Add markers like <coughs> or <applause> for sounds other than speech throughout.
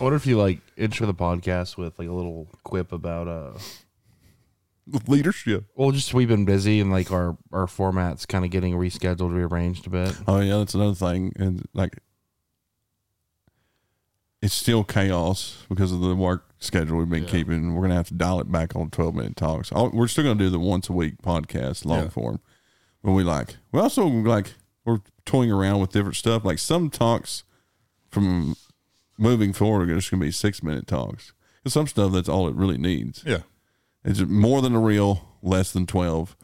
I wonder if you like intro the podcast with like a little quip about uh leadership. well just we've been busy and like our our formats kind of getting rescheduled, rearranged a bit. Oh yeah, that's another thing, and like it's still chaos because of the work schedule we've been Yeah. keeping. We're gonna have to dial it back on twelve minute talks. I'll, we're still gonna do the once a week podcast, long Yeah. form. But we like we also like we're toying around with different stuff. Like some talks from moving forward are just gonna be six minute talks. And some stuff that's all it really needs. Yeah. It's more than a reel, less than 12.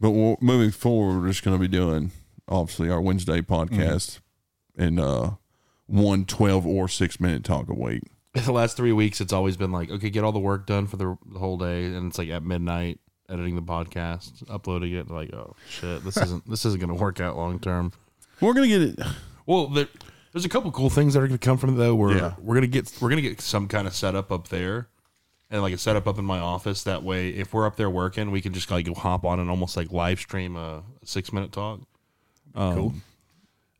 But we're, moving forward, we're just going to be doing, obviously, our Wednesday podcast and uh, one 12 or six minute talk a week. <laughs> The last three weeks, it's always been like, okay, get all the work done for the, the whole day, and it's like at midnight editing the podcast, uploading it. Like, oh shit, this isn't this isn't going to work out long term. We're going to get it. Well, there, there's a couple cool things that are going to come from it though. We're Yeah. we're gonna get we're gonna get some kind of setup up there, and like a setup up in my office. That way, if we're up there working, we can just like go hop on and almost like live stream a, six minute talk. Um, Cool.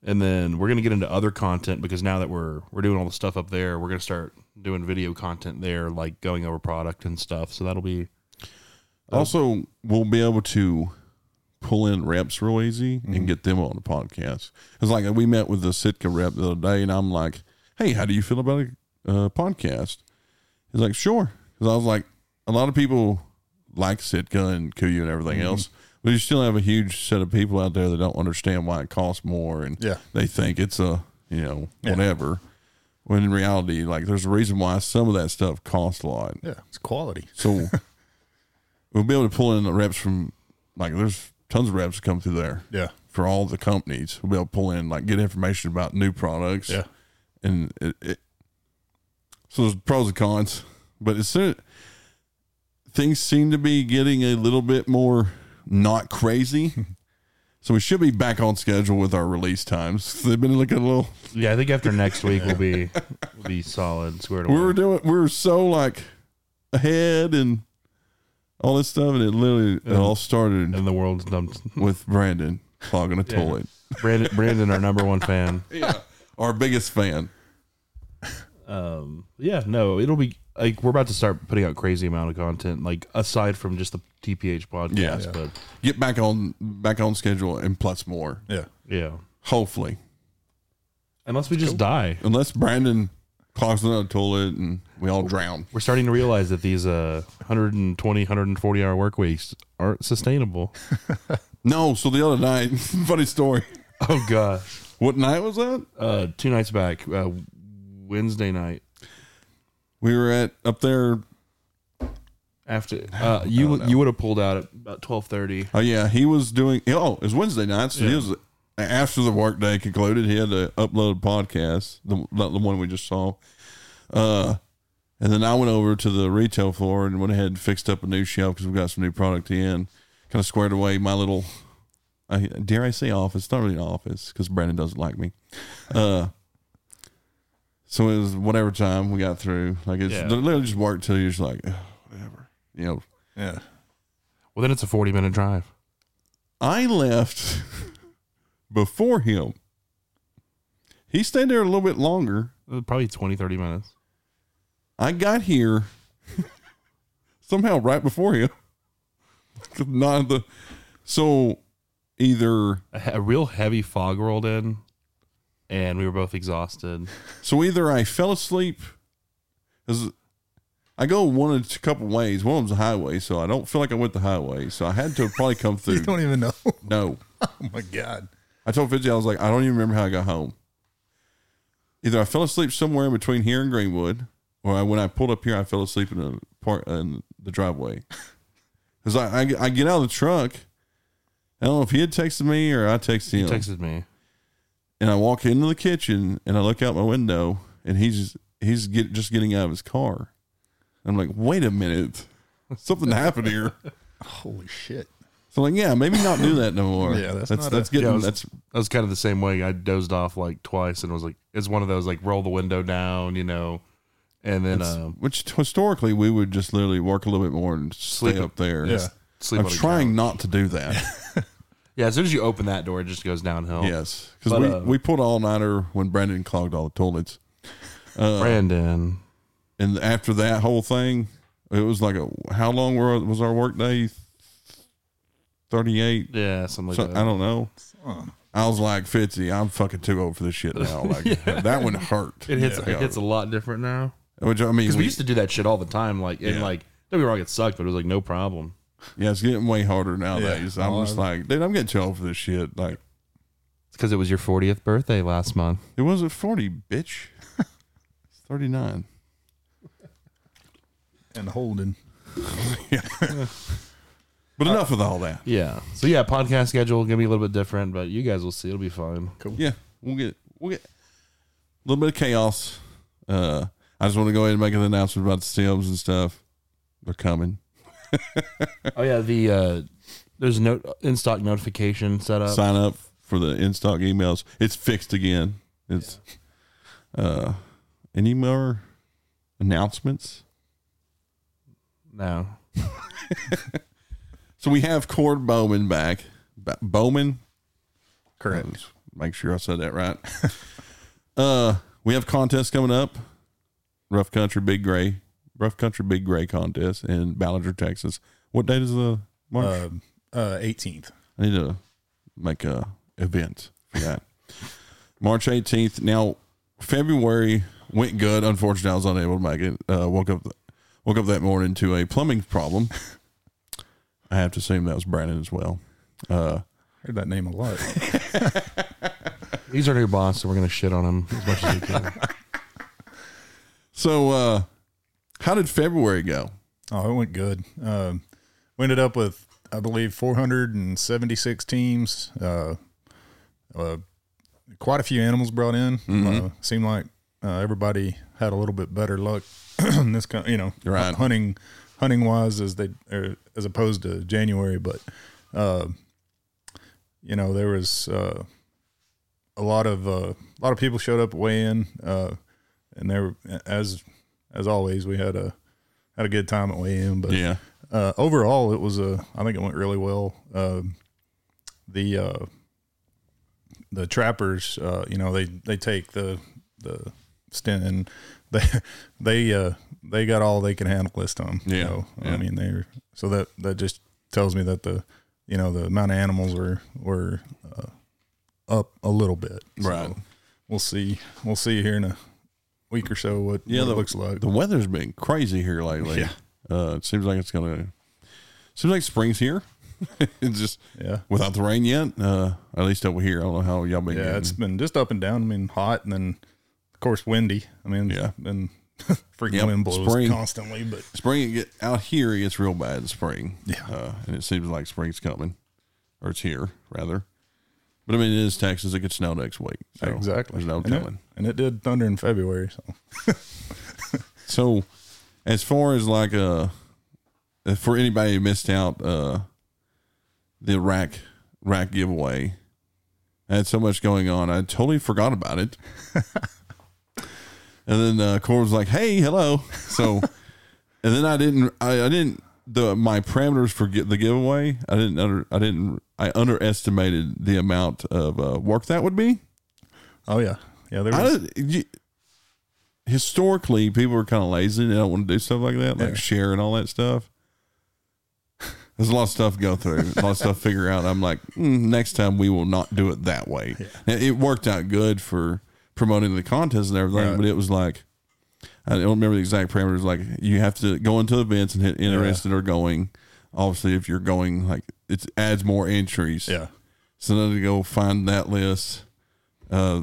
And then we're gonna get into other content because now that we're we're doing all the stuff up there, we're gonna start doing video content there, like going over product and stuff. So that'll be Also, we'll be able to pull in reps real easy and get them on the podcast. It's like we met with the Sitka rep the other day, and I'm like, "Hey, how do you feel about a uh, podcast?" He's like, "Sure," because I was like, a lot of people like Sitka and Kuiu and everything else, but you still have a huge set of people out there that don't understand why it costs more, and Yeah. they think it's a you know Yeah. whatever. When in reality, like, there's a reason why some of that stuff costs a lot. Yeah. It's quality. So <laughs> we'll be able to pull in the reps from like there's tons of reps that come through there Yeah. for all the companies. We'll be able to pull in like get information about new products. Yeah. And it, it so there's pros and cons. But as soon things seem to be getting a little bit more not crazy. <laughs> so we should be back on schedule with our release times. <laughs> They've been looking a little yeah. I think after next week we'll be <laughs> we'll be solid squared away. we were doing we were so like ahead and all this stuff and it literally it all started and the world's dumped. <laughs> with Brandon clogging a Yeah. toilet. Brandon, Brandon, our number one fan. <laughs> Yeah. Our biggest fan. um yeah no it'll be like we're about to start putting out crazy amount of content like aside from just the tph podcast Yeah. Yeah. but Get back on back on schedule and plus more. Yeah. yeah Hopefully. unless we just die Unless Brandon clogs another toilet and we all drown. we're starting to realize that these uh 120 140 hour work weeks aren't sustainable <laughs> No, so the other night, <laughs> funny story. oh gosh What night was that? uh two nights back uh wednesday night We were at up there. after uh you you would have pulled out at about 12:30 Oh yeah, he was doing. Oh, it was Wednesday night. So he was after the workday concluded. He had to upload a podcast, the not the one we just saw. Uh, and then I went over to the retail floor and went ahead and fixed up a new shelf because we've got some new product in. Kind of squared away my little, I, dare I say office? It's not really an office because Brandon doesn't like me. Uh, so it was whatever time we got through. Like it's Yeah. literally just work till you're just like "Ugh, whatever, you know. Yeah. well then it's a 40 minute drive I left before him. He stayed there a little bit longer. Uh, probably 20 30 minutes I got here somehow right before you. Not the so either a, a real heavy fog rolled in and we were both exhausted so either I fell asleep as I go one of a couple ways. One of them's a highway, so I don't feel like I went the highway. So I had to probably come <laughs> through. You don't even know. No. <laughs> Oh my God. I told Fitzy, I was like, I don't even remember how I got home. Either I fell asleep somewhere in between here and Greenwood, or I, when I pulled up here, I fell asleep in the part in the driveway. <laughs> Because I, I I get out of the truck. I don't know if he had texted me or I texted him. he texted me and I walk into the kitchen and I look out my window, and he's he's get, just getting out of his car. I'm like, wait a minute, something happened here. <laughs> Holy shit. So like, yeah, maybe not do that no <laughs> more. Yeah, that's that's that's a- getting Yeah, was- that's I was kind of the same way. I dozed off like twice and was like, it's one of those like roll the window down, you know, and then That's- um, which historically we would just literally work a little bit more and stay Sleep- up there. Yeah. sleep. I'm on a trying couch. not to do that. <laughs> Yeah, as soon as you open that door, it just goes downhill. yes, because But, we, uh, we pulled all nighter when Brandon clogged all the toilets. Brandon. and after that whole thing, it was like a how long were, was our work day? Thirty eight. Yeah, something like So, that. I don't know. I was like fifty. I'm fucking too old for this shit now. Like <laughs> that one hurt. It hits Yeah. it hits a lot different now. Which I mean, Because we we- used to do that shit all the time. Like and Yeah. like don't get me wrong, it sucked, but it was like no problem. yeah, it's getting way harder nowadays. Yeah. I'm Oh, just like, dude, I'm getting too old for this shit. Like It's because it was your 40th birthday last month. it wasn't forty, bitch. It's thirty nine. And Holden. <laughs> But enough with all that. Yeah. So yeah, podcast schedule gonna be a little bit different, but you guys will see. It'll be fine. Cool. Yeah, we'll get we'll get a little bit of chaos. Uh, I just want to go ahead and make an announcement about the Sims and stuff. They're coming. Oh yeah, the uh there's no in stock notification set up. Sign up for the in stock emails. It's fixed again. It's uh, any more announcements? No. <laughs> So we have Cord Bowman back. Ba- Bowman, Correct. Let's make sure I said that right. <laughs> uh, we have contests coming up. Rough Country Big Gray, Rough Country Big Gray contest in Ballinger, Texas. What date is the March? Uh, uh, 18th. I need to make a event for that. <laughs> March 18th. Now, February went good. Unfortunately, I was unable to make it. Uh, woke up, woke up that morning to a plumbing problem. <laughs> I have to assume that was Brandon as well. Uh, Heard that name a lot. <laughs> He's our new boss, so we're gonna shit on him as much as we can. So, uh, how did February go? Oh, it went good. Um, we ended up with, I believe, 476 teams. Uh, uh, quite a few animals brought in. Uh, seemed like uh, everybody had a little bit better luck <clears throat> in this kind, you know, Right. hunting, hunting wise as they er, as opposed to January. But uh, you know, there was uh, a lot of uh, a lot of people showed up weigh in, uh, and there as as always we had a had a good time at weigh in. But Yeah. uh, overall, it was a. I think it went really well. Um, the uh, the trappers, uh, you know, they they take the the stint and <laughs> they they uh, they got all they can handle this time. Yeah, So, yeah. I mean, they're so that that just tells me that the you know the amount of animals were were uh, up a little bit. So Right. we'll see. We'll see here in a week or so what, Yeah, what the, it looks like. The weather's been crazy here lately. Yeah. Uh, it seems like it's gonna. Seems like spring's here. <laughs> it's just yeah. without the rain yet. Uh, at least over here, I don't know how y'all been. Yeah, getting. it's been just up and down. I mean, hot and then, of course, windy. I mean, Yeah. and <laughs> freaking Yep, wind blows spring. constantly. But spring. Get, out here, it gets real bad in spring. Yeah. uh, and it seems like spring's coming, or it's here rather. But I mean, it is Texas. It could snow next week. So exactly, There's no and it, telling. and it did thunder in February. So <laughs> So, as far as like uh, for anybody who missed out, uh, the rack rack giveaway I had so much going on, I totally forgot about it. <laughs> and then uh, Cord was like, "Hey, hello." So, and then I didn't, I, I didn't the my parameters for get the giveaway. I didn't under, I didn't, I underestimated the amount of uh, work that would be. oh yeah, yeah. There was, you- historically, people are kind of lazy and they don't want to do stuff like that, like Yeah. share and all that stuff. There's a lot of stuff to go through, a lot of stuff to figure out. I'm like, mm, next time we will not do it that way. Now, It worked out good for promoting the contest and everything, Right. but it was like, I don't remember the exact parameters. Like, you have to go into events and hit interested or going. Obviously, if you're going, like, it adds more entries. yeah, So then to go find that list, uh,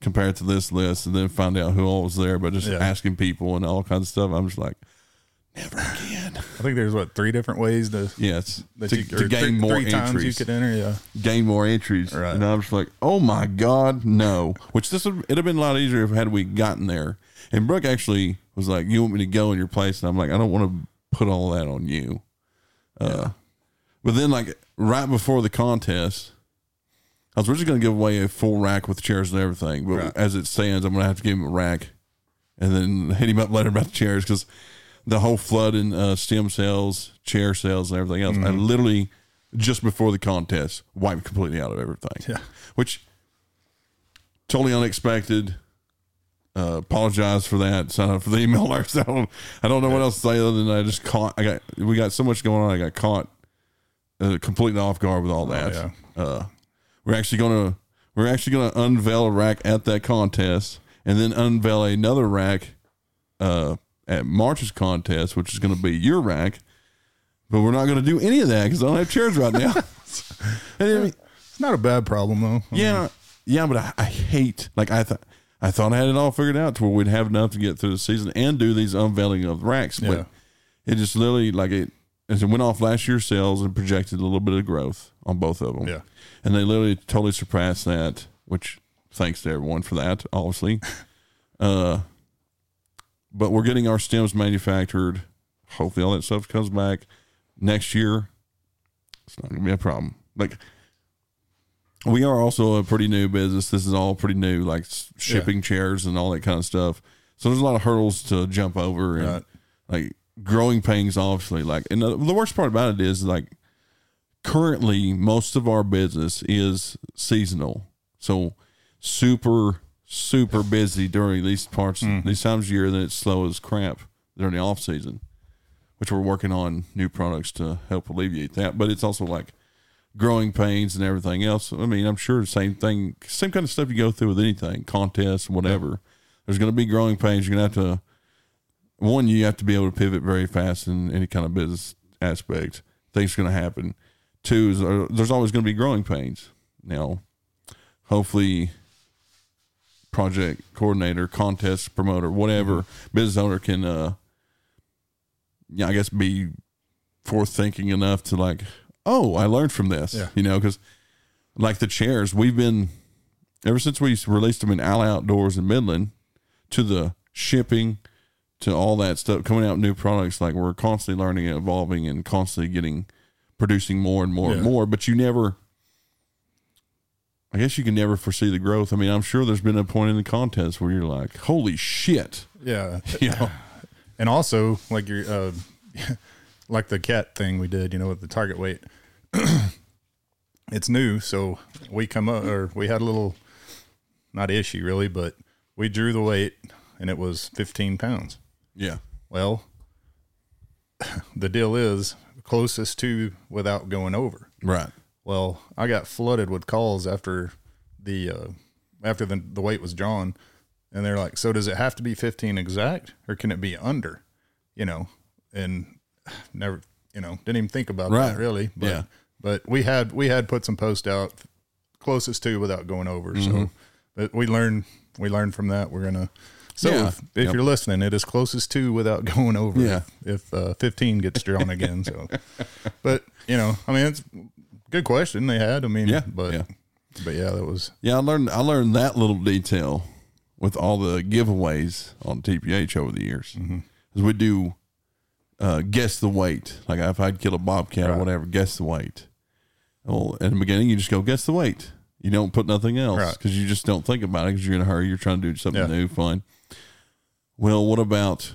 compare it to this list, and then find out who all was there. But just Yeah. asking people and all kinds of stuff, I'm just like, never again. I think there's what three different ways to Yes, to, you to gain three, more three times you could enter. Yeah, gain more entries, Right. and I'm just like, oh my god, no. Which this would it'd have been a lot easier if had we gotten there. And Brooke actually was like, "You want me to go in your place?" And I'm like, "I don't want to put all that on you." Uh, but then like right before the contest, I was originally going to give away a full rack with chairs and everything, but Right. as it stands, I'm going to have to give him a rack and then <laughs> hit him up later about the chairs because the whole flood in uh, stem cells, chair cells, and everything else. I literally just before the contest wiped completely out of everything. Yeah. which totally unexpected. uh, apologize for that. Sign up for the <laughs> email. I don't, I don't know what else to say other than I just caught. I got we got so much going on. I got caught uh, completely off guard with all that. yeah. Uh, we're actually gonna we're actually gonna unveil a rack at that contest, and then unveil another rack uh, at March's contest, which is gonna be your rack. But we're not gonna do any of that because I don't have chairs right now. <laughs> It's not a bad problem though. I yeah, mean, yeah, but I, I hate like I thought. I thought I had it all figured out to where we'd have enough to get through the season and do these unveiling of racks. But it just literally like it as it went off last year's sales and projected a little bit of growth on both of them. Yeah. and they literally totally surpassed that. Which thanks to everyone for that, obviously. <laughs> uh, but we're getting our stems manufactured. Hopefully, all that stuff comes back next year. It's not gonna be a problem. Like we are also a pretty new business. This is all pretty new, like shipping chairs and all that kind of stuff. So there's a lot of hurdles to jump over, and Right. like growing pains, obviously. Like, and the, the worst part about it is like currently most of our business is seasonal, so super super busy during these parts hmm. these times of year. Then it's slow as crap during the off season, which we're working on new products to help alleviate that. But it's also like growing pains and everything else. I mean, I'm sure the same thing, same kind of stuff you go through with anything, contests, whatever. There's going to be growing pains. You're going to have to, one, you have to be able to pivot very fast in any kind of business aspect. Things are going to happen. Two is uh, there's always going to be growing pains. Now, hopefully, project coordinator, contest promoter, whatever business owner can, uh, yeah, I guess be forth thinking enough to like, oh, I learned from this, Yeah. you know, because like the chairs, we've been ever since we released them in Alley Outdoors in Midland to the shipping to all that stuff coming out new products. Like we're constantly learning and evolving and constantly getting producing more and more and more. But you never, I guess you can never foresee the growth. I mean, I'm sure there's been a point in the contest where you're like, holy shit, Yeah. <laughs> you know, <sighs> And also like your uh <laughs> like the cat thing we did, you know, with the target weight. <clears throat> it's new, so we come up or we had a little not issue really, but we drew the weight and it was 15 pounds. Yeah, Well, <laughs> the deal is closest to without going over. right, Well, I got flooded with calls after the uh, after the the weight was drawn, and they're like, "So does it have to be 15 exact, or can it be under?" You know, and <sighs> never, you know, didn't even think about Right. that really. But, Yeah. But we had we had put some posts out closest to without going over. Mm-hmm. So, but we learned we learned from that. We're gonna. So Yeah. if, if Yep. you're listening, it is closest to without <laughs> going over. Yeah. If, uh, 15 gets drawn again, so. <laughs> But you know, I mean, it's a good question they had. I mean, Yeah, but yeah. but yeah, that was Yeah, I learned I learned that little detail with all the giveaways on TPH over the years. Because we do uh, guess the weight. Like if I'd kill a bobcat or whatever, guess the weight. Well, in the beginning, you just go guess the weight. You don't put nothing else Right. because you just don't think about it because you're in a hurry. You're trying to do something Yeah. new, fun. Well, what about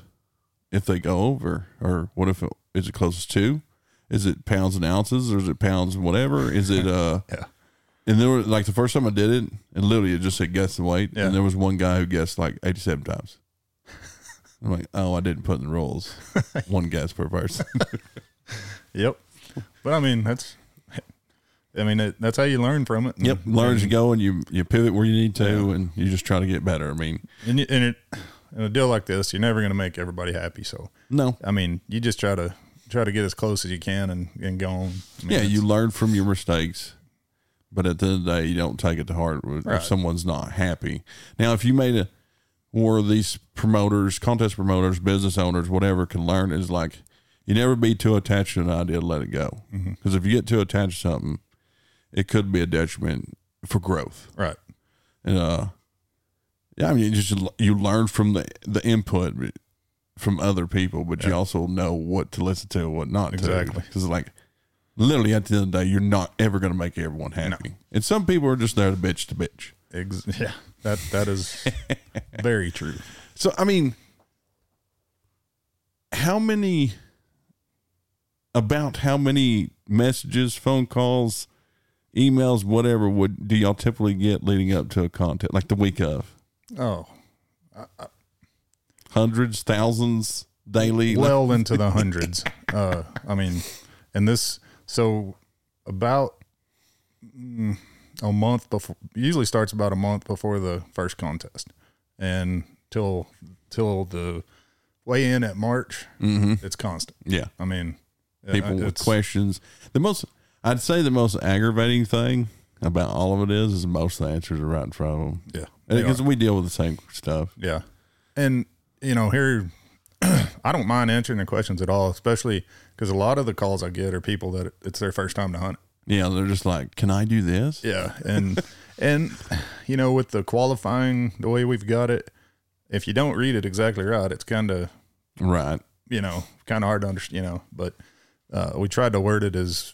if they go over, or what if it, is it closest to? Is it pounds and ounces, or is it pounds and whatever? Is it <laughs> uh? yeah And there were like the first time I did it, and literally it just said guess the weight, Yeah. and there was one guy who guessed like eighty-seven times. <laughs> I'm like, oh, I didn't put in the rules. <laughs> one guess per person. yep. But I mean, that's I mean, it, that's how you learn from it. yep, learn as you go, and you you pivot where you need to, and you just try to get better. I mean, and, you, and it in a deal like this, you're never going to make everybody happy. So no, I mean, you just try to try to get as close as you can and and go on. I mean, yeah, you learn from your mistakes, but at the end of the day, you don't take it to heart if Right. someone's not happy. Now, if you made a where these promoters, contest promoters, business owners, whatever, can learn is like you never be too attached to an idea to let it go. Because if you get too attached to something, it could be a detriment for growth. right. And uh, yeah, I mean, you just you learn from the the input from other people, but you also know what to listen to and what not to. Exactly. Because like literally at the end of the day, you're not ever going to make everyone happy, and some people are just there to bitch to bitch. Ex- yeah, that that is <laughs> very true. So I mean, how many? About how many messages, phone calls, emails, whatever would do y'all typically get leading up to a contest, like the week of? Oh, hundreds, thousands daily. well <laughs> into the hundreds. Uh, I mean, and this so about mm, a month before. Usually starts about a month before the first contest, and till till the weigh in at March, it's constant. yeah, I mean, uh, people with questions. The most, I'd say, the most aggravating thing about all of it is, is most of the answers are right in front of them. Yeah, because we deal with the same stuff. Yeah. And, you know, here, <clears throat> I don't mind answering the questions at all, especially because a lot of the calls I get are people that it's their first time to hunt. Yeah, they're just like, "Can I do this?" Yeah. And, and, you know, with the qualifying, the way we've got it, if you don't read it exactly right, it's kind of, Right. you know, kind of hard to understand, you know, but uh, we tried to word it as,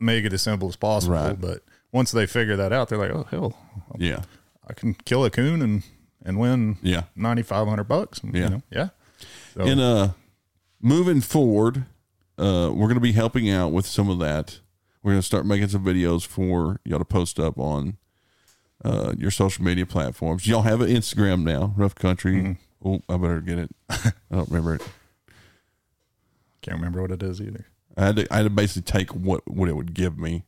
make it as simple as possible. Right. But once they figure that out, they're like, oh, hell, Yeah. I can kill a coon and, and win Yeah. 9,500 bucks. Yeah. You know? Yeah. So, And uh, moving forward, uh, we're going to be helping out with some of that. We're going to start making some videos for y'all to post up on uh, your social media platforms. Y'all have an Instagram now, Rough Country. Mm-hmm. Oh, I better get it. I don't remember it. Can't remember what it is either. I had to, I had to basically take what what it would give me.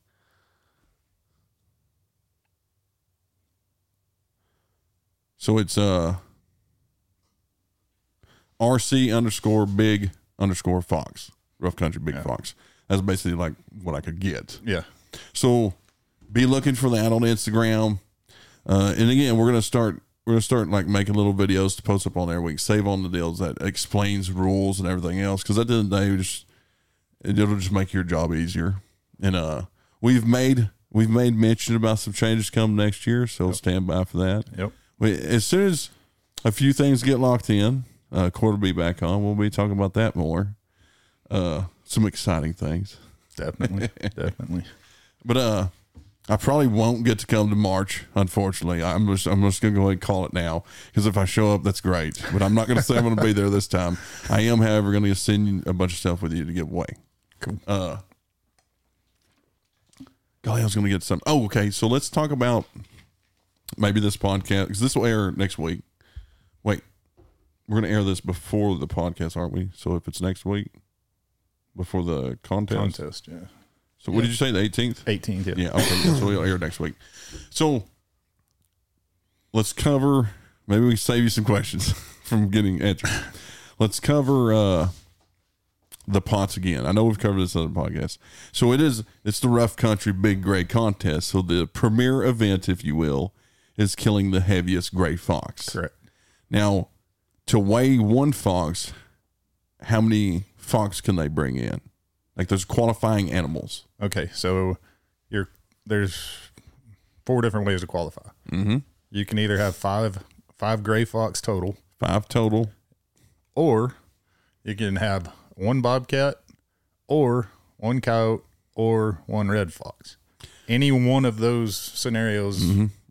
So it's uh RC underscore big underscore fox rough country big fox. That's basically like what I could get. Yeah. So be looking for that on Instagram. Uh, and again, we're gonna start we're gonna start like making little videos to post up on there. We can save on the deals that explains rules and everything else. Because at the end of the day, we just it'll just make your job easier. And uh, we've made we've made mention about some changes coming next year, so stand by for that. Yep. We, as soon as a few things get locked in, uh, Cord will be back on. We'll be talking about that more. Uh, some exciting things. Definitely. <laughs> Definitely. But uh, I probably won't get to come to March. Unfortunately, I'm just I'm just gonna go ahead and call it now because if I show up, that's great. But I'm not gonna say I'm gonna be there this time. I am, however, gonna send you a bunch of stuff with you to give away. Cool. Uh, golly, I was gonna get some. Oh, okay. So let's talk about maybe this podcast because this will air next week. Wait, we're gonna air this before the podcast, aren't we? So if it's next week, before the contest. Contest. Yeah. So what did you say? The 18th. 18th. Yeah. Yeah, okay. so we'll air next week. So let's cover. Maybe we can save you some questions <laughs> from getting answered. Let's cover uh, the pots again. I know we've covered this other podcast. So it is. It's the Rough Country Big Gray Contest. So the premier event, if you will, is killing the heaviest gray fox. Correct. Now, to weigh one fox, how many fox can they bring in? Like there's qualifying animals. Okay. So you're there's four different ways to qualify. Mm-hmm. You can either have five five gray fox total, Five total. or you can have one bobcat, or one coyote, or one red fox. Any one of those scenarios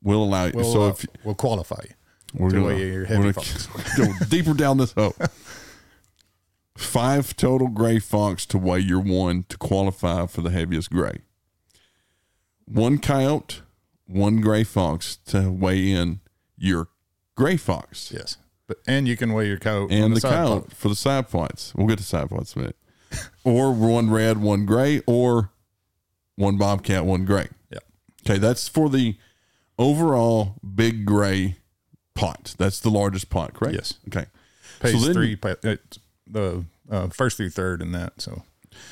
will allow you. will, so uh, if will qualify you. we're gonna, weigh your we're heavy gonna fox. <laughs> go deeper down this hole. <laughs> Five total gray fox to weigh your one to qualify for the heaviest gray. One coyote, one gray fox to weigh in your gray fox, Yes. But and you can weigh your coyote on and the, side coyote for the side points. We'll get to side points in a minute. or one red, one gray, or one bobcat, one gray. Yeah. Okay, that's for the overall big gray pot. That's the largest pot, correct? Yes. Okay. Page so then, three, the uh, first through third in that. So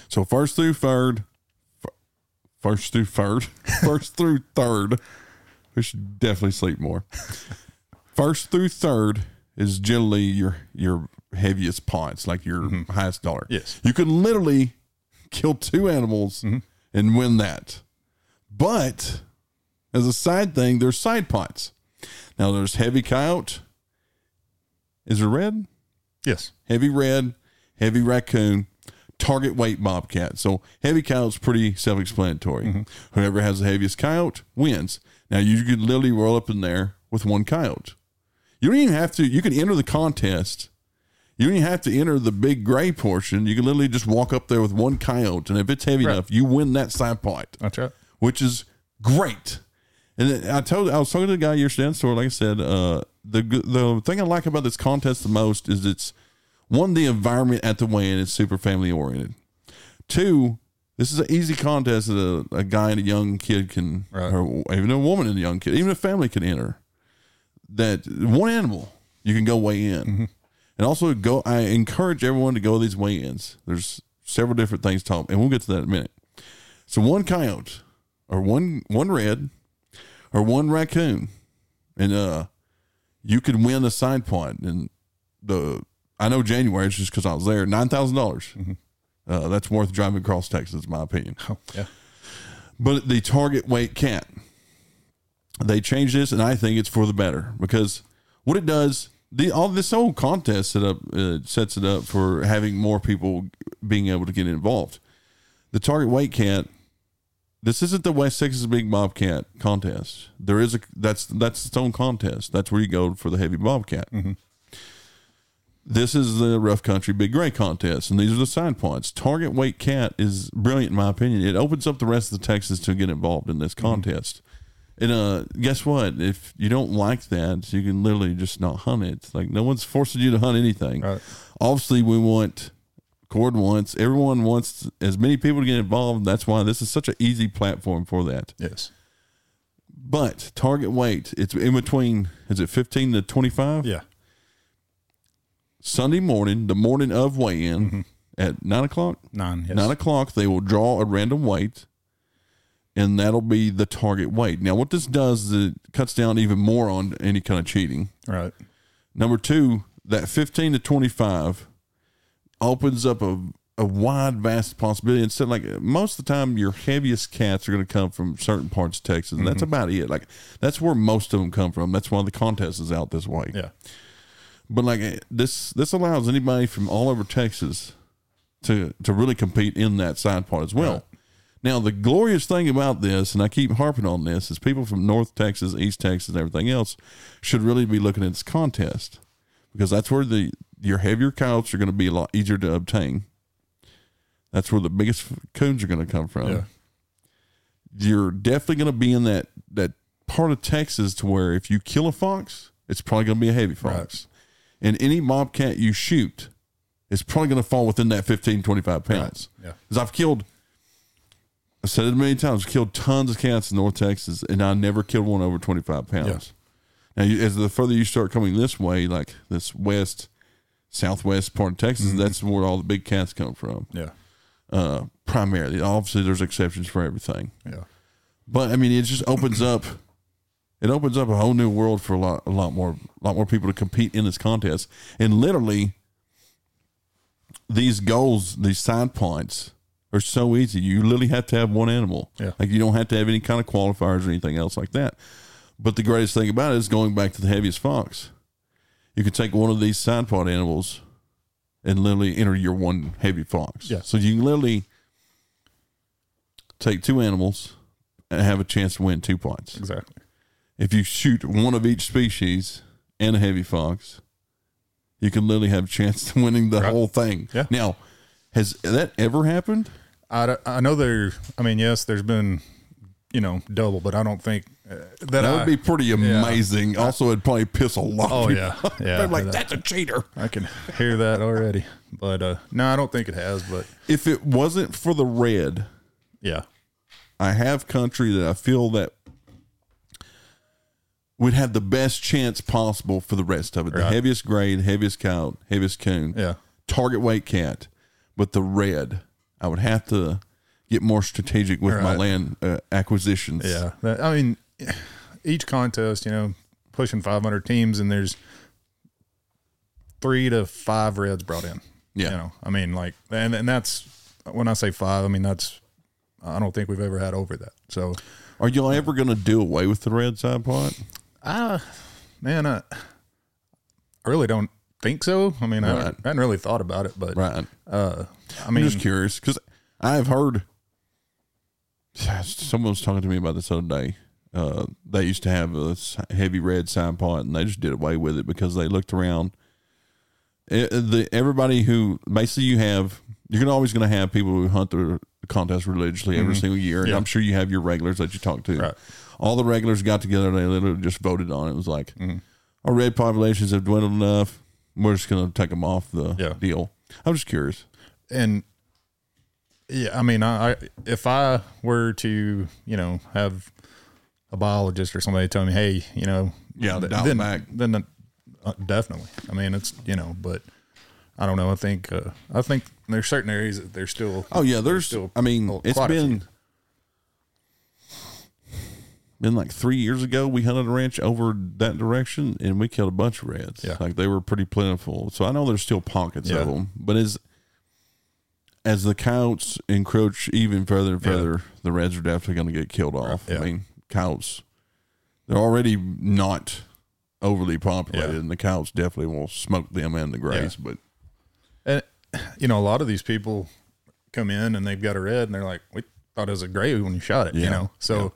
So first through third, first through third, <laughs> first through third. We should definitely sleep more. First through third is generally your your heaviest pots, like your highest dollar. Yes. you can literally kill two animals and win that. But as a side thing, there's side pots. Now there's heavy coyote. Is it red? yes, heavy red, heavy raccoon, target weight bobcat. So heavy coyote's pretty self-explanatory. Mm-hmm. Whoever has the heaviest coyote wins. Now you could literally roll up in there with one coyote. You don't even have to. You can enter the contest. You don't even have to enter the big gray portion. You can literally just walk up there with one coyote, and if it's heavy Right. enough, you win that side pot that's right. which is great. And I told I was talking to the guy yesterday in the store. Like I said, uh, the the thing I like about this contest the most is it's one the environment at the weigh-in is super family oriented. Two, this is an easy contest that a, a guy and a young kid can, Right. or even a woman and a young kid, even a family can enter. That one animal you can go weigh in, and also go. I encourage everyone to go to these weigh-ins. There's several different things to talk, and we'll get to that in a minute. So one coyote, or one one red, or one raccoon, and uh, you could win a side point. And the I know January it's just because I was there nine thousand dollars. Uh, that's worth driving across Texas, in my opinion. Oh, yeah. But the target weight cat, they changed this, and I think it's for the better because what it does, the all this whole contest set up uh, sets it up for having more people being able to get involved. The target weight cat. This isn't the West Texas Big Bobcat contest. There is a that's that's its own contest. That's where you go for the heavy bobcat. This is the rough country big gray contest, and these are the side points. Target weight cat is brilliant in my opinion. It opens up the rest of the Texas to get involved in this contest. And uh, guess what? If you don't like that, you can literally just not hunt it. Like no one's forcing you to hunt anything. Right. Obviously, we want Cord wants everyone wants as many people to get involved. That's why this is such an easy platform for that. Yes. But target weight, it's in between. Is it fifteen to twenty five? Yeah. Sunday morning, the morning of weigh-in mm-hmm. at nine o'clock. Nine. Yes. Nine o'clock, they will draw a random weight, and that'll be the target weight. Now, what this does is it cuts down even more on any kind of cheating. Right. Number two, that fifteen to twenty-five opens up a a wide, vast possibility. Instead, like most of the time, your heaviest cats are going to come from certain parts of Texas, and that's about it. Like that's where most of them come from. That's why the contest is out this way. Yeah. But like eh, this, this allows anybody from all over Texas to to really compete in that side part as well. Right. Now, the glorious thing about this, and I keep harping on this, is people from North Texas, East Texas, and everything else should really be looking at this contest because that's where the your heavier coyotes are going to be a lot easier to obtain. That's where the biggest coons are going to come from Yeah. you're definitely going to be in that that part of Texas to where if you kill a fox, it's probably going to be a heavy fox. And any bobcat you shoot is probably going to fall within that 15, 25 pounds. Yeah. Because I've killed, I've said it many times, killed tons of cats in North Texas, and I never killed one over 25 pounds. Now, you, as the further you start coming this way, like this west, southwest part of Texas, that's where all the big cats come from, Yeah. uh, primarily. Obviously, there's exceptions for everything. Yeah. But I mean, it just opens up. It opens up a whole new world for a lot, a lot more, a lot more people to compete in this contest. And literally, these goals, these side points, are so easy. You literally have to have one animal. Yeah. Like you don't have to have any kind of qualifiers or anything else like that. But the greatest thing about it is going back to the heaviest fox. You can take one of these side pot animals and literally enter your one heavy fox. Yeah. So you can literally take two animals and have a chance to win two points. Exactly. If you shoot one of each species and a heavy fox, you can literally have a chance to winning the Right. whole thing. Yeah. Now, has that ever happened? I, I know there. I mean, yes, there's been, you know, double, but I don't think uh, that, That I, would be pretty amazing. also, it'd probably piss a lot. Oh of yeah, <laughs> yeah. Like, that- that's a cheater. I can hear that already. But uh, no, I don't think it has. But If it wasn't for the red, yeah, I have country that I feel that would have the best chance possible for the rest of it. The heaviest grade, heaviest cow, heaviest coon, yeah, target weight cat. But the red, I would have to get more strategic with my land uh, acquisitions. yeah. I mean, <sighs> each contest, you know, pushing 500 teams, and there's three to five reds brought in. Yeah. You know, I mean, like, and and that's when I say five, I mean that's. I don't think we've ever had over that. So, Are y'all ever going to do away with the red side pot? uh, man, I, I really don't think so. I mean, I, Right. haven't, I hadn't really thought about it, but Right. uh, I I'm mean, just curious because I have heard someone was talking to me about this other day. Uh, they used to have a heavy red sign pot, and they just did away with it because they looked around it- the everybody who basically you have you're always going to have people who hunt the contest religiously every single year, and Mm-hmm. Yeah. I'm sure you have your regulars that you talk to. Right. All the regulars got together. They literally just voted on it. It was like Mm-hmm. our red populations have dwindled enough. We're just going to take them off the Yeah. deal. I'm just curious. and yeah, I mean, I, I if I were to, you know, have a biologist or somebody tell me, hey, you know, Yeah, th- then, back. then uh, definitely. I mean, it's you know, but I don't know. I think uh, I think there's certain areas that there's still. Oh yeah, there's. still I mean, it's been been like three years ago. We hunted a ranch over that direction, and we killed a bunch of reds. Yeah. like they were pretty plentiful. So I know there's still pockets Yeah. of them, but as as the coyotes encroach even further and Yeah. further, the reds are definitely going to get killed off. Yeah. I mean, coyotes they're already not overly populated, Yeah. and the coyotes definitely will smoke them and the grays. But And you know, a lot of these people come in and they've got a red, and they're like, "We thought it was a gray when you shot it." Yeah. You know, so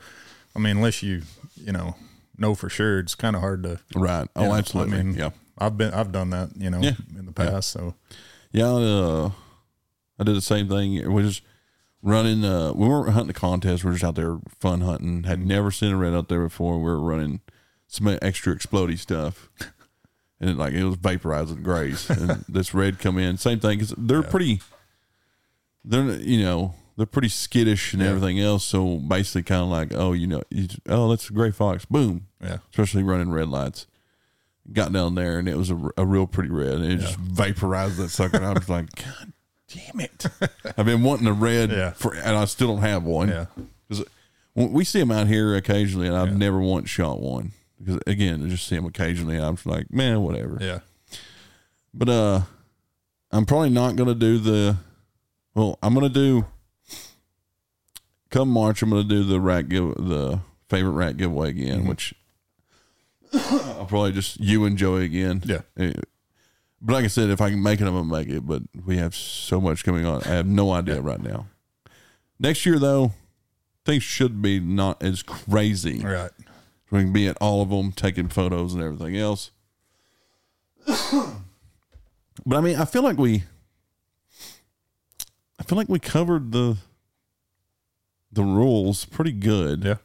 I mean, unless you you know know for sure, it's kind of hard to. right, oh, know, absolutely, I mean, yeah. I've been I've done that, you know, Yeah. in the past. So Yeah, uh, I did the same thing. We just running. Uh, we weren't hunting the contest. We were just out there fun hunting. Had never seen a red out there before. We were running some extra explodey stuff, <laughs> and it, like it was vaporizing grays. and <laughs> this red come in, same thing. Cause they're pretty. They're you know they're pretty skittish and Yeah. everything else. So basically, kind of like oh you know you, oh that's a gray fox. Boom. yeah, Especially running red lights. Got down there and it was a, a real pretty red, and it just vaporized that sucker. I was like, <laughs> God damn it! <laughs> I've been wanting a red, Yeah. for, and I still don't have one. yeah, 'Cause when we see them out here occasionally, and I've never once shot one. Because again, I just see them occasionally, I'm just like, man, whatever. yeah, But uh, I'm probably not gonna do the. Well, I'm gonna do. Come March, I'm gonna do the rat give the favorite rat giveaway again, Mm-hmm. which <coughs> I'll probably just you and Joey again. Yeah. Eh, But like I said, if I can make it, I'm gonna make it. But we have so much coming on. I have no idea right now. Next year, though, things should be not as crazy. right, We can be at all of them, taking photos and everything else. <coughs> but I mean, I feel like we, I feel like we covered the the rules pretty good. yeah,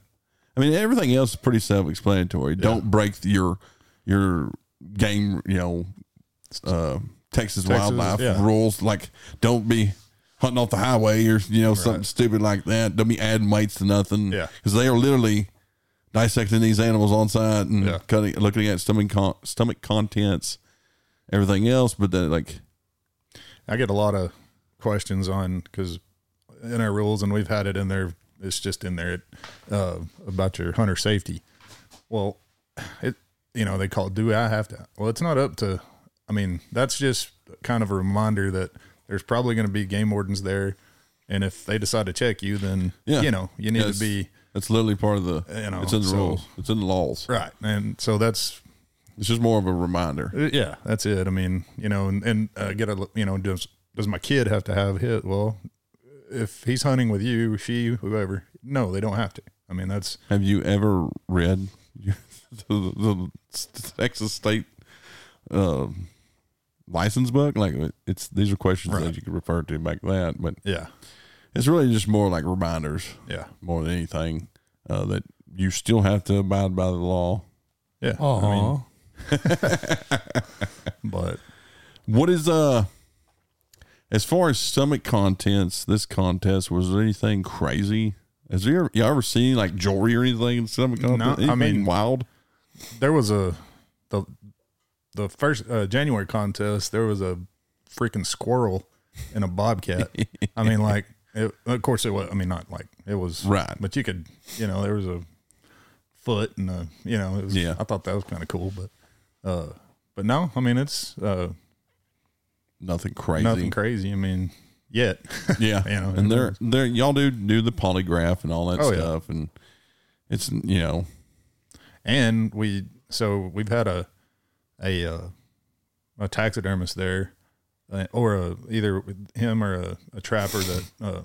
I mean, everything else is pretty self-explanatory. Don't break your your game, you know, uh, Texas, wildlife yeah. rules. Like, don't be hunting off the highway or you know something stupid like that. Don't be adding weights to nothing. Yeah. because they are literally dissecting these animals on site and Yeah. cutting, looking at stomach con- stomach contents, everything else. But then, like, I get a lot of questions on because in our rules, and we've had it in there. It's just in there uh, about your hunter safety. Well, it you know they call it. Do I have to? Well, it's not up to. I mean, that's just kind of a reminder that there's probably going to be game wardens there, and if they decide to check you, then Yeah. you know you need Yes. to be it's literally part of the. You know, it's in the so- rules. It's in the laws. right, and so that's It's just more of a reminder. Uh, Yeah, that's it. I mean, you know, and, and uh, get a you know, does does my kid have to have hit? Well, if he's hunting with you, she, whoever, no, they don't have to. I mean, that's Have you ever read <laughs> the, the Texas state uh, license book? Like it's these are questions Right. that you could refer to back that, but yeah, it's really just more like reminders yeah, more than anything uh, that you still have to abide by the law. yeah. Aw. I mean, <laughs> but What is uh as far as stomach contents, this contest was there anything crazy? Has you ever, you ever seen like jewelry or anything in stomach No, contents? I mean- wild. there was a the the first uh, January contest. There was a freaking squirrel and a bobcat. I mean, like, it, of course it was. I mean, not like it was Right. but you could, you know, there was a foot and a, you know, it was, Yeah. I thought that was kind of cool, but, uh, but no, I mean, it's, uh, Nothing crazy. nothing crazy. I mean, yet, <laughs> Yeah, You know, and they're they're y'all do do the polygraph and all that Oh, yeah. stuff, and it's you know and we, so we've had a, a, uh, a taxidermist there, uh, or a, either with him or a, a trapper that, uh,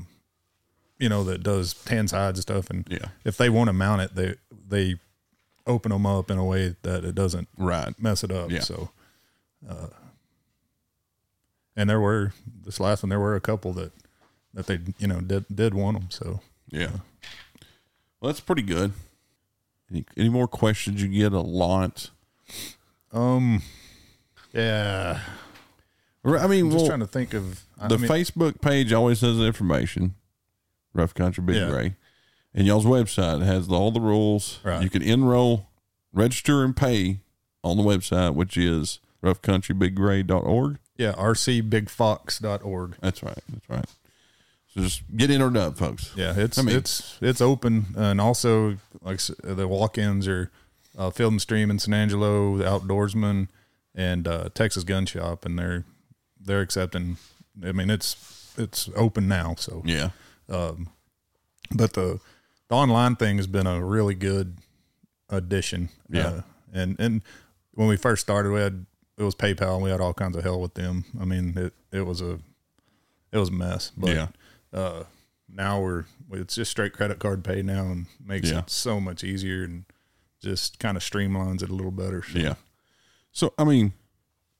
you know, that does tan sides and stuff. And Yeah. if they want to mount it, they, they open them up in a way that it doesn't right. mess it up. Yeah. So, uh, and there were this last one. There were a couple that that they you know did did want them. So Yeah. Well, that's pretty good. Any, any more questions? You get a lot. Um, yeah. I mean, I'm just well, trying to think of I the mean, Facebook page always has information. Rough Country Big Yeah. Gray, and y'all's website has all the rules. Right. You can enroll, register, and pay on the website, which is roughcountrybiggray.org. yeah rcbigfox.org. That's right. That's right. So just get entered up, folks. Yeah, it's I mean- it's it's open, and also like the walk-ins are uh, Field and Stream in San Angelo, the Outdoorsman, and uh, Texas Gun Shop, and they're they're accepting. I mean, it's it's open now, so Yeah. but the the online thing has been a really good addition. Yeah. Uh, and and when we first started, we had it was PayPal, and we had all kinds of hell with them. I mean, it it was a it was a mess. But Yeah. uh, now we're it's just straight credit card pay now, and makes Yeah. it so much easier and just kind of streamlines it a little better. So, Yeah. So I mean,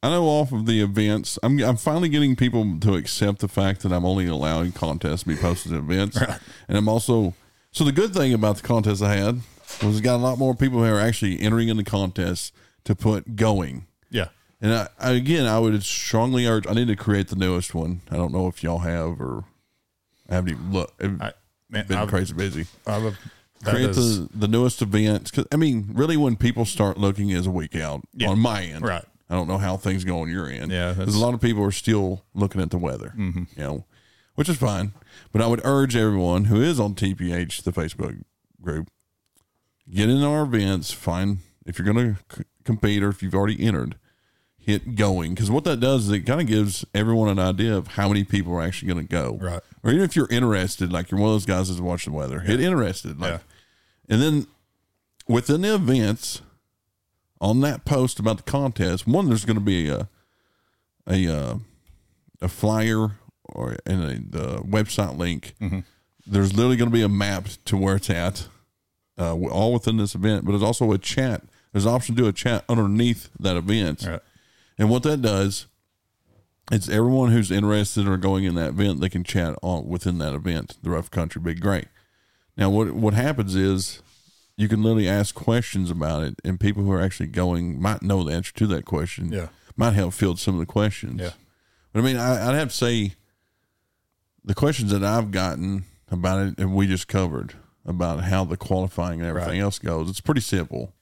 I know off of the events, I'm I'm finally getting people to accept the fact that I'm only allowing contests to be posted at events, and I'm also so the good thing about the contest I had was it got a lot more people who are actually entering in the contest to put going. yeah, And I, I, again, I would strongly urge. I need to create the newest one. I don't know if y'all have or I haven't even looked. I've I man, been I've, crazy busy I've, create is- the the newest events because I mean, really, when people start looking is a week out Yeah. on my end, Right. I don't know how things go on your end. Yeah, because a lot of people are still looking at the weather, mm-hmm. you know, which is fine. But I would urge everyone who is on TPH, the Facebook group, get in our events. Find if you're going to c- compete or if you've already entered, hit going because what that does is it kind of gives everyone an idea of how many people are actually going to go, Right. Or even if you're interested, like you're one of those guys that's watching the weather, hit interested, like. Yeah. And then within the events, on that post about the contest, one there's going to be a a uh, a flyer or and a the website link. There's literally going to be a map to where it's at, uh, all within this event. But there's also a chat. There's an option to do a chat underneath that event, Right. and what that does. It's everyone who's interested or going in that event. They can chat on within that event. The Rough Country Big Gray. Now, what what happens is you can literally ask questions about it, and people who are actually going might know the answer to that question. Yeah. might help field some of the questions. Yeah. but I mean, I, I'd have to say the questions that I've gotten about it, and we just covered about how the qualifying and everything Right. else goes. It's pretty simple.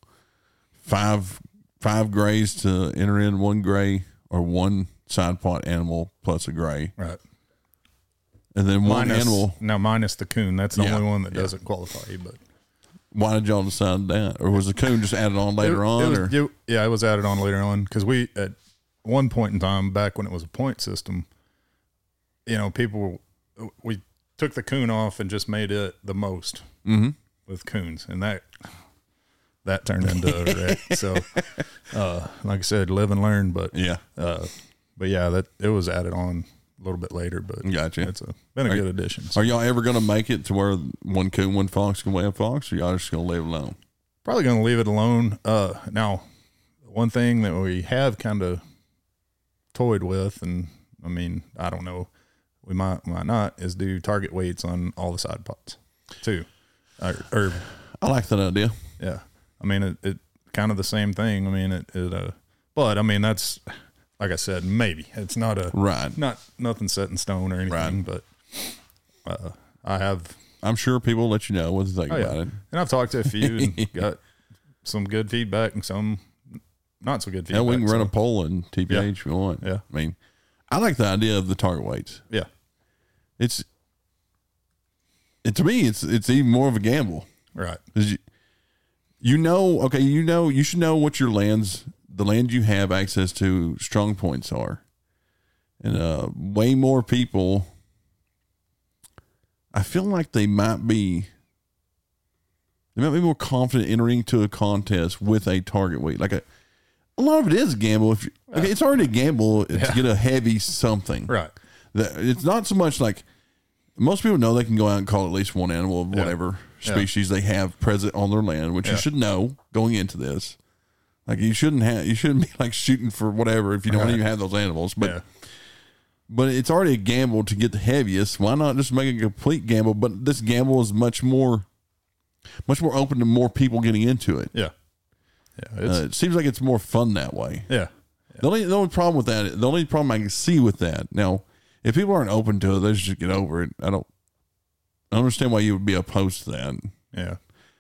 Five five grays to enter in one gray or one side pot animal plus a gray, right. And then one Minus, animal. no, minus the coon. That's the Yeah, only one that yeah. doesn't qualify. But Why did y'all decide that, or was the coon just added on later It- on? it was- or it- yeah, it was added on later on because we at one point in time back when it was a point system, you know, people we took the coon off and just made it the most Mhm. with coons, and that that turned into a <laughs> wreck. So, uh, like I said, live and learn. But yeah, uh, but yeah, that it was added on a little bit later. But Gotcha. it's a been a good addition. So Are y'all ever going to make it to where one coon, one fox can weigh a fox, or y'all just going to leave it alone? probably going to leave it alone. Uh, now, one thing that we have kind of toyed with, and I mean, I don't know, we might might not, is do target weights on all the side pots too, or, or I like that idea. yeah. I mean, it, it kind of the same thing. I mean, it, it uh, but I mean, that's like I said, maybe it's not a Right. not nothing set in stone or anything, but uh, I have I'm sure people will let you know what they think Oh, about yeah. it. And I've talked to a few and <laughs> got some good feedback and some not so good Yeah, feedback. we can run a poll in TPH Yeah. if you want. Yeah. I mean, I like the idea of the target weights. yeah, It's it, to me, it's it's even more of a gamble. right. you, you know, okay, you know, you should know what your lands, the land you have access to, strong points are, and uh, way more people. I feel like they might be. They might be more confident entering to a contest with a target weight. Like a, a lot of it is a gamble. If you, okay, it's already a gamble to Yeah. get a heavy something. Right. That it's not so much like most people know they can go out and call at least one animal of Yeah. whatever Yeah. species they have present on their land, which you should know going into this. Like you shouldn't have you shouldn't be like shooting for whatever if you don't Right. even have those animals. But yeah. but it's already a gamble to get the heaviest. Why not just make a complete gamble? But this gamble is much more, much more open to more people getting into it. Yeah. Yeah. Uh, it seems like it's more fun that way. yeah. The only the only problem with that, the only problem I can see with that now, if people aren't open to it, they should just get over it. I don't, I don't understand why you would be opposed to that. Yeah.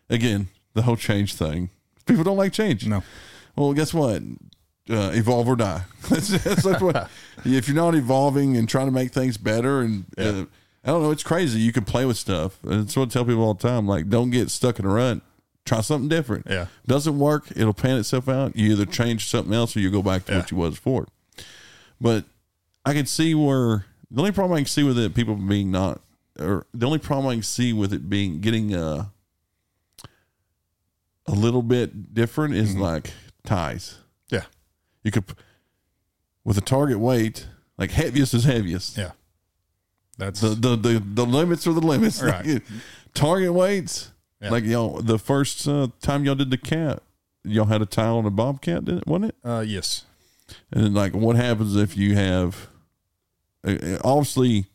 Again, the whole change thing. People don't like change. No. Well, guess what? Uh, evolve or die. <laughs> that's, that's, that's what. <laughs> If you're not evolving and trying to make things better, and Yeah. uh, I don't know, it's crazy. You can play with stuff. And it's what I tell people all the time. Like, don't get stuck in a rut. Try something different. Yeah. Doesn't work, it'll pan itself out. You either change something else or you go back to Yeah. what you was for. But I can see where the only problem I can see with it, people being not, or the only problem I can see with it being getting uh, a little bit different is like ties. Yeah. You could, with a target weight, like heaviest is heaviest. Yeah. That's The, the the the limits are the limits. <laughs> Right. Target weights, Yeah. like y'all, the first uh, time y'all did the cat, y'all had a tie on a bobcat, didn't it? Wasn't it? uh yes. And then, like, what happens if you have, uh, uh, obviously,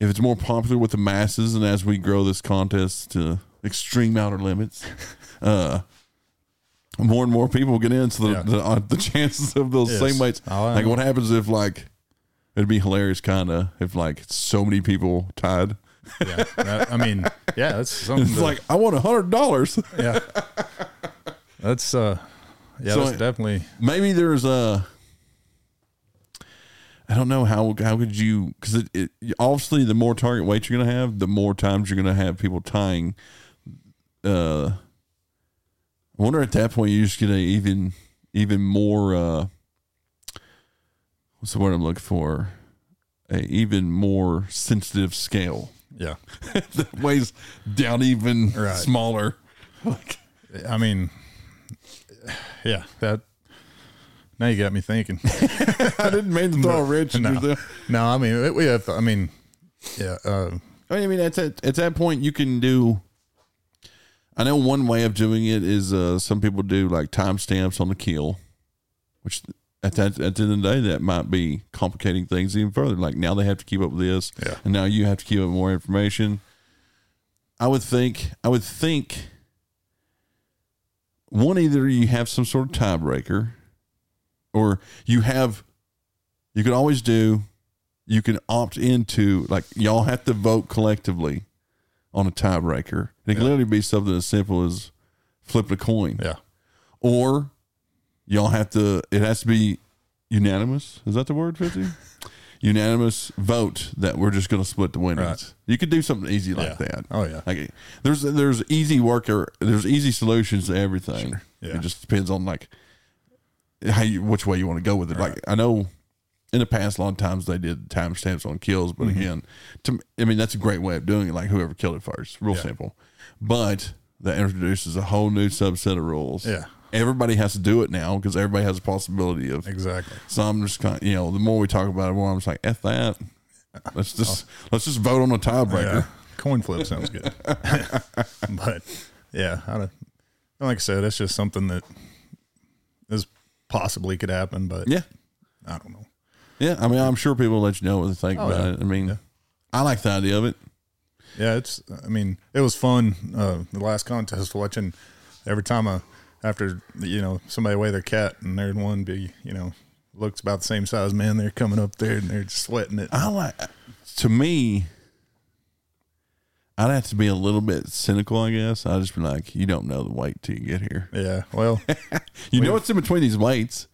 if it's more popular with the masses, and as we grow this contest to extreme outer limits, <laughs> uh, more and more people get in. So the Yeah. the, uh, the chances of those Yes. same weights, Oh, I like, what happens if like it'd be hilarious, kind of, if like so many people tied. Yeah. That- I mean, yeah, that's <laughs> something It's to- like I want a hundred dollars. <laughs> yeah. That's uh yeah, So that's I- definitely maybe there's a I don't know how how could you because it, it obviously the more target weight you're gonna have, the more times you're gonna have people tying. Uh, I wonder at that point you just get a even even more. Uh, what's the word I'm looking for? A even more sensitive scale yeah. <laughs> that weighs down even Right. smaller. Like, I mean yeah, that now you got me thinking. <laughs> <laughs> I didn't mean to throw a wrench No. no, I mean we have I mean yeah, uh I mean, at that at that point, you can do. I know one way of doing it is uh, some people do like timestamps on the kill, which at that at the end of the day that might be complicating things even further. Like now they have to keep up with this, Yeah. and now you have to keep up with more information. I would think. I would think. One either you have some sort of tiebreaker, or you have. You could always do you can opt into like y'all have to vote collectively on a tiebreaker. It can Yeah. literally be something as simple as flipping a coin, yeah. or y'all have to. It has to be unanimous. Is that the word, Fifty? <laughs> unanimous vote that we're just going to split the winnings. Right. You could do something easy like Yeah. that. Oh yeah. Like there's there's easy worker there's easy solutions to everything. Sure. Yeah. It just depends on like how you which way you want to go with it. Like I know in the past a lot of times they did timestamps on kills, Mm-hmm. but again, to I mean that's a great way of doing it. Like whoever killed it first, real Yeah. simple. But that introduces a whole new subset of rules. Yeah. Everybody has to do it now because everybody has a possibility of Exactly. so I'm just kind of, you know, the more we talk about it, the more I'm just like, F that. Let's just let's just vote on a tiebreaker. Yeah. Coin flip sounds good. <laughs> but yeah, I don't, like I said, it's just something that is possibly could happen, but Yeah. I don't know. Yeah. I mean, I'm sure people will let you know what they think Oh, about yeah. it. I mean, Yeah. I like the idea of it. Yeah, it's. I mean, it was fun. Uh, the last contest, watching every time I, after you know somebody weigh their cat and there's one be you know looks about the same size man, they're coming up there and they're just sweating it. I like, to me, I'd have to be a little bit cynical, I guess. I'd just be like, you don't know the weight till you get here. Yeah. Well. <laughs> You know what's in between these weights.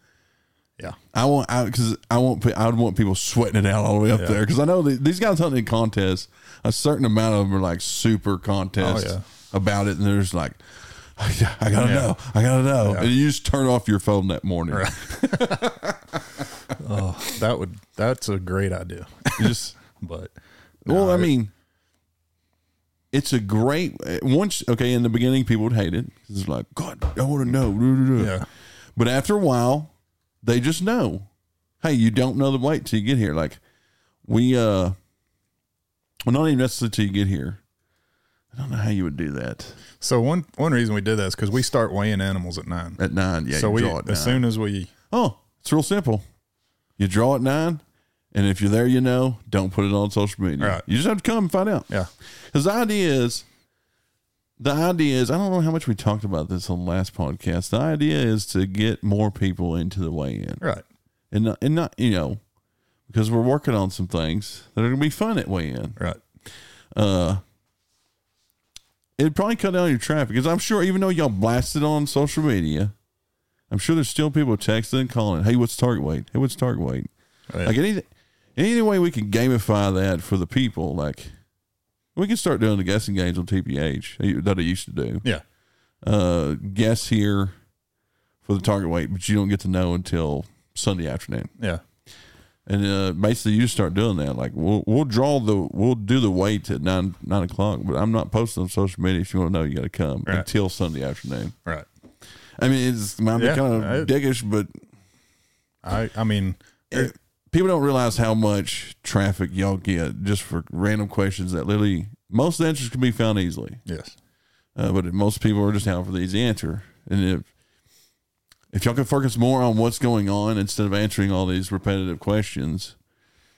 Yeah. I want because I want I would want people sweating it out all the way up Yeah. there because I know that these guys hunting in contests. A certain amount of them are like super contests Oh, yeah. about it, and there's like, oh, I gotta Yeah. know, I gotta know, and you just turn off your phone that morning. Right. <laughs> oh, that would. That's a great idea. You just <laughs> But well, no, I it- mean, it's a great eh, once. Okay, in the beginning, people would hate it. It's like God, I want to know. Yeah. But after a while, they just know. Hey, you don't know the weight till you get here. Like we, uh, well, not even necessarily till you get here. I don't know how you would do that So one one reason we did that is because we start weighing animals at nine. at nine. Yeah, so you we as soon as we oh, it's real simple. You draw at nine, And if you're there, you know, don't put it on social media. Right. You just have to come and find out. Yeah. Because the idea is, the idea is, I don't know how much we talked about this on the last podcast. The idea is to get more people into the weigh in. Right. And not, and not, you know, because we're working on some things that are going to be fun at weigh in. Right. Uh, it'd probably cut down your traffic because I'm sure even though y'all blasted on social media, I'm sure there's still people texting and calling. Hey, what's target weight? Hey, what's target weight? Right. Like any any way we can gamify that for the people, like we can start doing the guessing games on TPH that I used to do. yeah. Uh, guess here for the target weight, but you don't get to know until Sunday afternoon. Yeah. And uh, basically, you start doing that. Like we'll we'll draw the we'll do the weight at nine nine o'clock, but I'm not posting on social media. If you want to know, you got to come Right. until Sunday afternoon. Right. I mean, it's might be Yeah, kind of dickish, but I I mean it- people don't realize how much traffic y'all get just for random questions that literally most answers can be found easily. yes. Uh, but most people are just out for the easy answer. And if if y'all can focus more on what's going on instead of answering all these repetitive questions,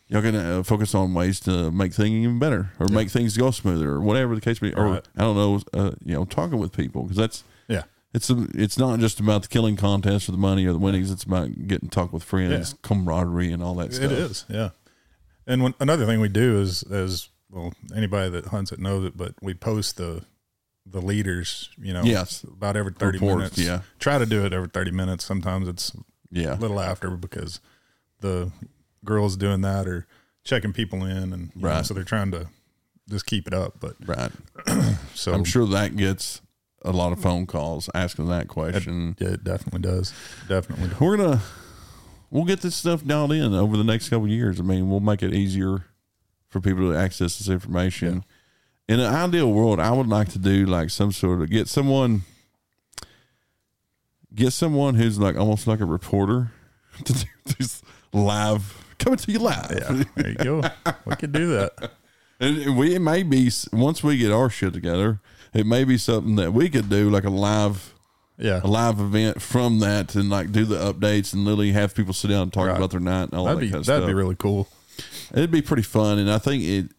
y'all can uh, focus on ways to make things even better or make things go smoother or whatever the case may be. Or Right. I don't know, uh, you know, talking with people because that's Yeah. It's a, it's not just about the killing contest or the money or the winnings. It's about getting to talk with friends, Yeah. camaraderie, and all that stuff. It is, yeah. And when, another thing we do is, as well, anybody that hunts it knows it, but we post the the leaders, you know, Yes. about every thirty Reports, minutes. yeah. try to do it every thirty minutes. Sometimes it's Yeah, a little after because the girls doing that or checking people in, and you know, Right. so they're trying to just keep it up. But right. <clears throat> so I'm sure that gets a lot of phone calls asking that question. yeah, it definitely does, definitely. we're gonna we'll get this stuff dialed in over the next couple of years. I mean, we'll make it easier for people to access this information. In an ideal world, I would like to do like some sort of get someone get someone who's like almost like a reporter <laughs> to do this live coming to you live. Yeah, there you go. we could do that. <laughs> And we it may be once we get our shit together, it may be something that we could do like a live Yeah, a live event from that and like do the updates and literally have people sit down and talk Right. about their night and all that'd that be kind of that'd stuff. be really cool. It'd be pretty fun, and I think it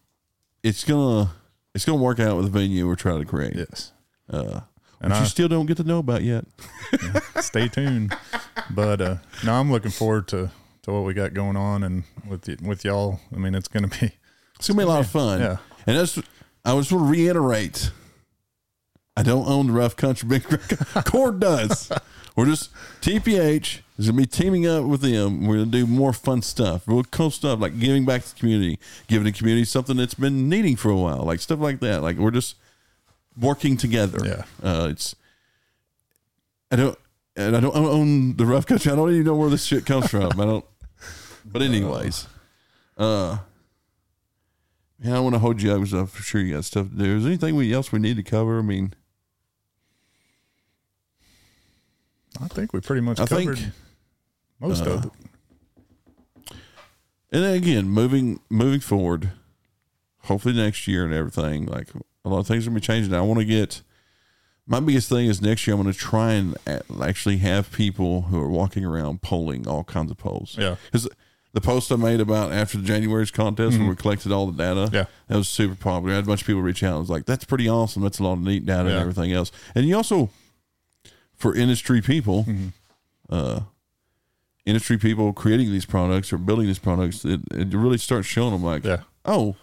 it's gonna it's gonna work out with the venue we're trying to create. Yes. Uh, And which I- you still don't get to know about yet. stay tuned. But uh no, I'm looking forward to to what we got going on and with y- with y'all. I mean, it's gonna be It's gonna be a lot of fun. Yeah. and that's I just want to reiterate. I don't own the rough country big <laughs> Cord does. We're just TPH is gonna be teaming up with them. We're gonna do more fun stuff, real cool stuff like giving back to the community, giving the community something that's been needing for a while, like stuff like that. Like we're just working together. Yeah. uh, it's I don't and I don't own the rough country. I don't even know where this shit comes from. I don't. But anyways, uh, yeah, I want to hold you up because I'm sure you got stuff to do. Is there anything we, else we need to cover? I mean, I think we pretty much I covered think, most uh, of it. and then again, moving moving forward, hopefully next year and everything. Like a lot of things are gonna be changing. I want to get. My biggest thing is next year I'm going to try and actually have people who are walking around polling all kinds of polls. Yeah. because the post I made about after the January's contest when we collected all the data, Mm-hmm. Yeah. that was super popular. I had a bunch of people reach out. and was like, "That's pretty awesome. That's a lot of neat data and everything else." And you also, for industry people, Mm-hmm. uh, industry people creating these products or building these products, it, it really starts showing them like, Yeah. oh,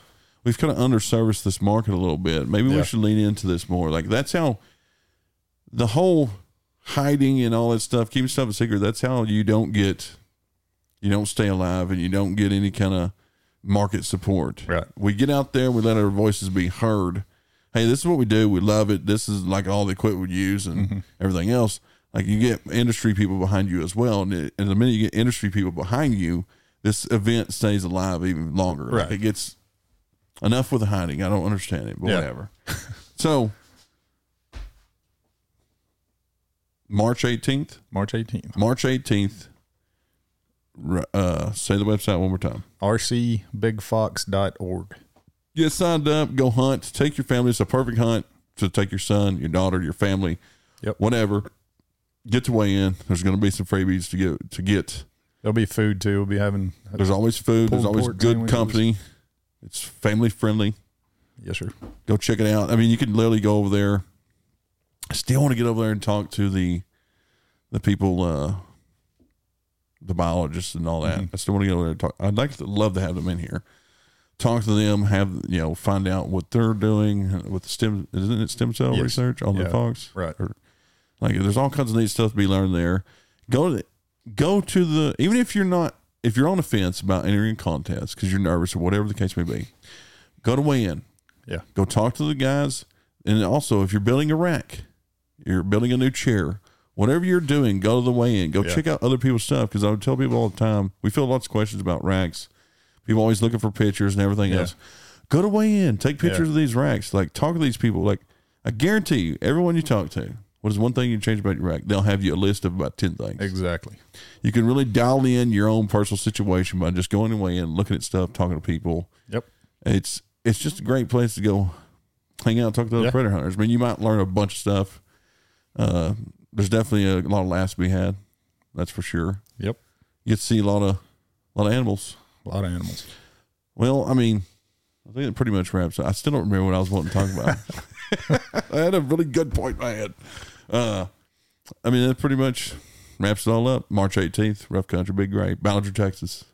we've kind of underserviced this market a little bit. Maybe we should lean into this more. Like that's how the whole hiding and all that stuff, keeping stuff a secret. That's how you don't get, you don't stay alive, and you don't get any kind of market support. Right. We get out there, we let our voices be heard. Hey, this is what we do. We love it. This is like all the equipment we use and Mm-hmm. everything else. Like you get industry people behind you as well, and, it, and the minute you get industry people behind you, this event stays alive even longer. Like, Right. it gets enough with the hiding. I don't understand it, but Yeah. whatever. <laughs> so March eighteenth, March 18th. March eighteenth. Uh, say the website one more time. rcbigfox.org. Get signed up, go hunt, take your family. It's a perfect hunt to take your son, your daughter, your family, Yep. whatever. Get to weigh in. There's going to be some freebies to get to get There'll be food too. We'll be having. There's always food. There's always good sandwiches. company. It's family friendly. Yes, sir. Go check it out. I mean, you can literally go over there. I still want to get over there and talk to the the people, uh, the biologists and all that. I still want to get over there and talk. I'd like to love to have them in here. Talk to them, have you know, find out what they're doing with the stem. Isn't it stem cell Yes. research on the Yeah. fox? Right. Or, like, there's all kinds of neat stuff to be learned there. Go to the, go to the even if you're not if you're on the fence about entering a contest because you're nervous or whatever the case may be, go to weigh in. Yeah. Go talk to the guys, and also if you're building a rack, you're building a new chair. Whatever you're doing, go to the weigh in. Go Yeah. check out other people's stuff because I would tell people all the time. We feel lots of questions about racks. People always looking for pictures and everything Yeah. else. Go to weigh in. Take pictures Yeah. of these racks. Like talk to these people. Like I guarantee you, everyone you talk to, what is one thing you change about your rack? They'll have you a list of about ten things. Exactly. You can really dial in your own personal situation by just going away and looking at stuff, talking to people. Yep. It's it's just a great place to go hang out, talk to other Yeah. predator hunters. I mean, you might learn a bunch of stuff. Uh, there's definitely a lot of laughs to be had. That's for sure. Yep. You get to see a lot of a lot of animals. A lot of animals. Well, I mean, I think it pretty much wraps. up. I still don't remember what I was wanting to talk about. <laughs> I had a really good point in my head. Uh, I mean, that pretty much wraps it all up. March 18th, Rough Country, Big Gray, Ballinger, Texas.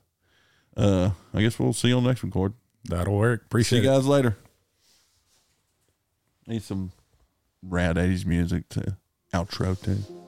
Uh, I guess we'll see you on the next one, Cord. That'll work. Appreciate it. see you it. guys later. Need some rad 80s music to outro to.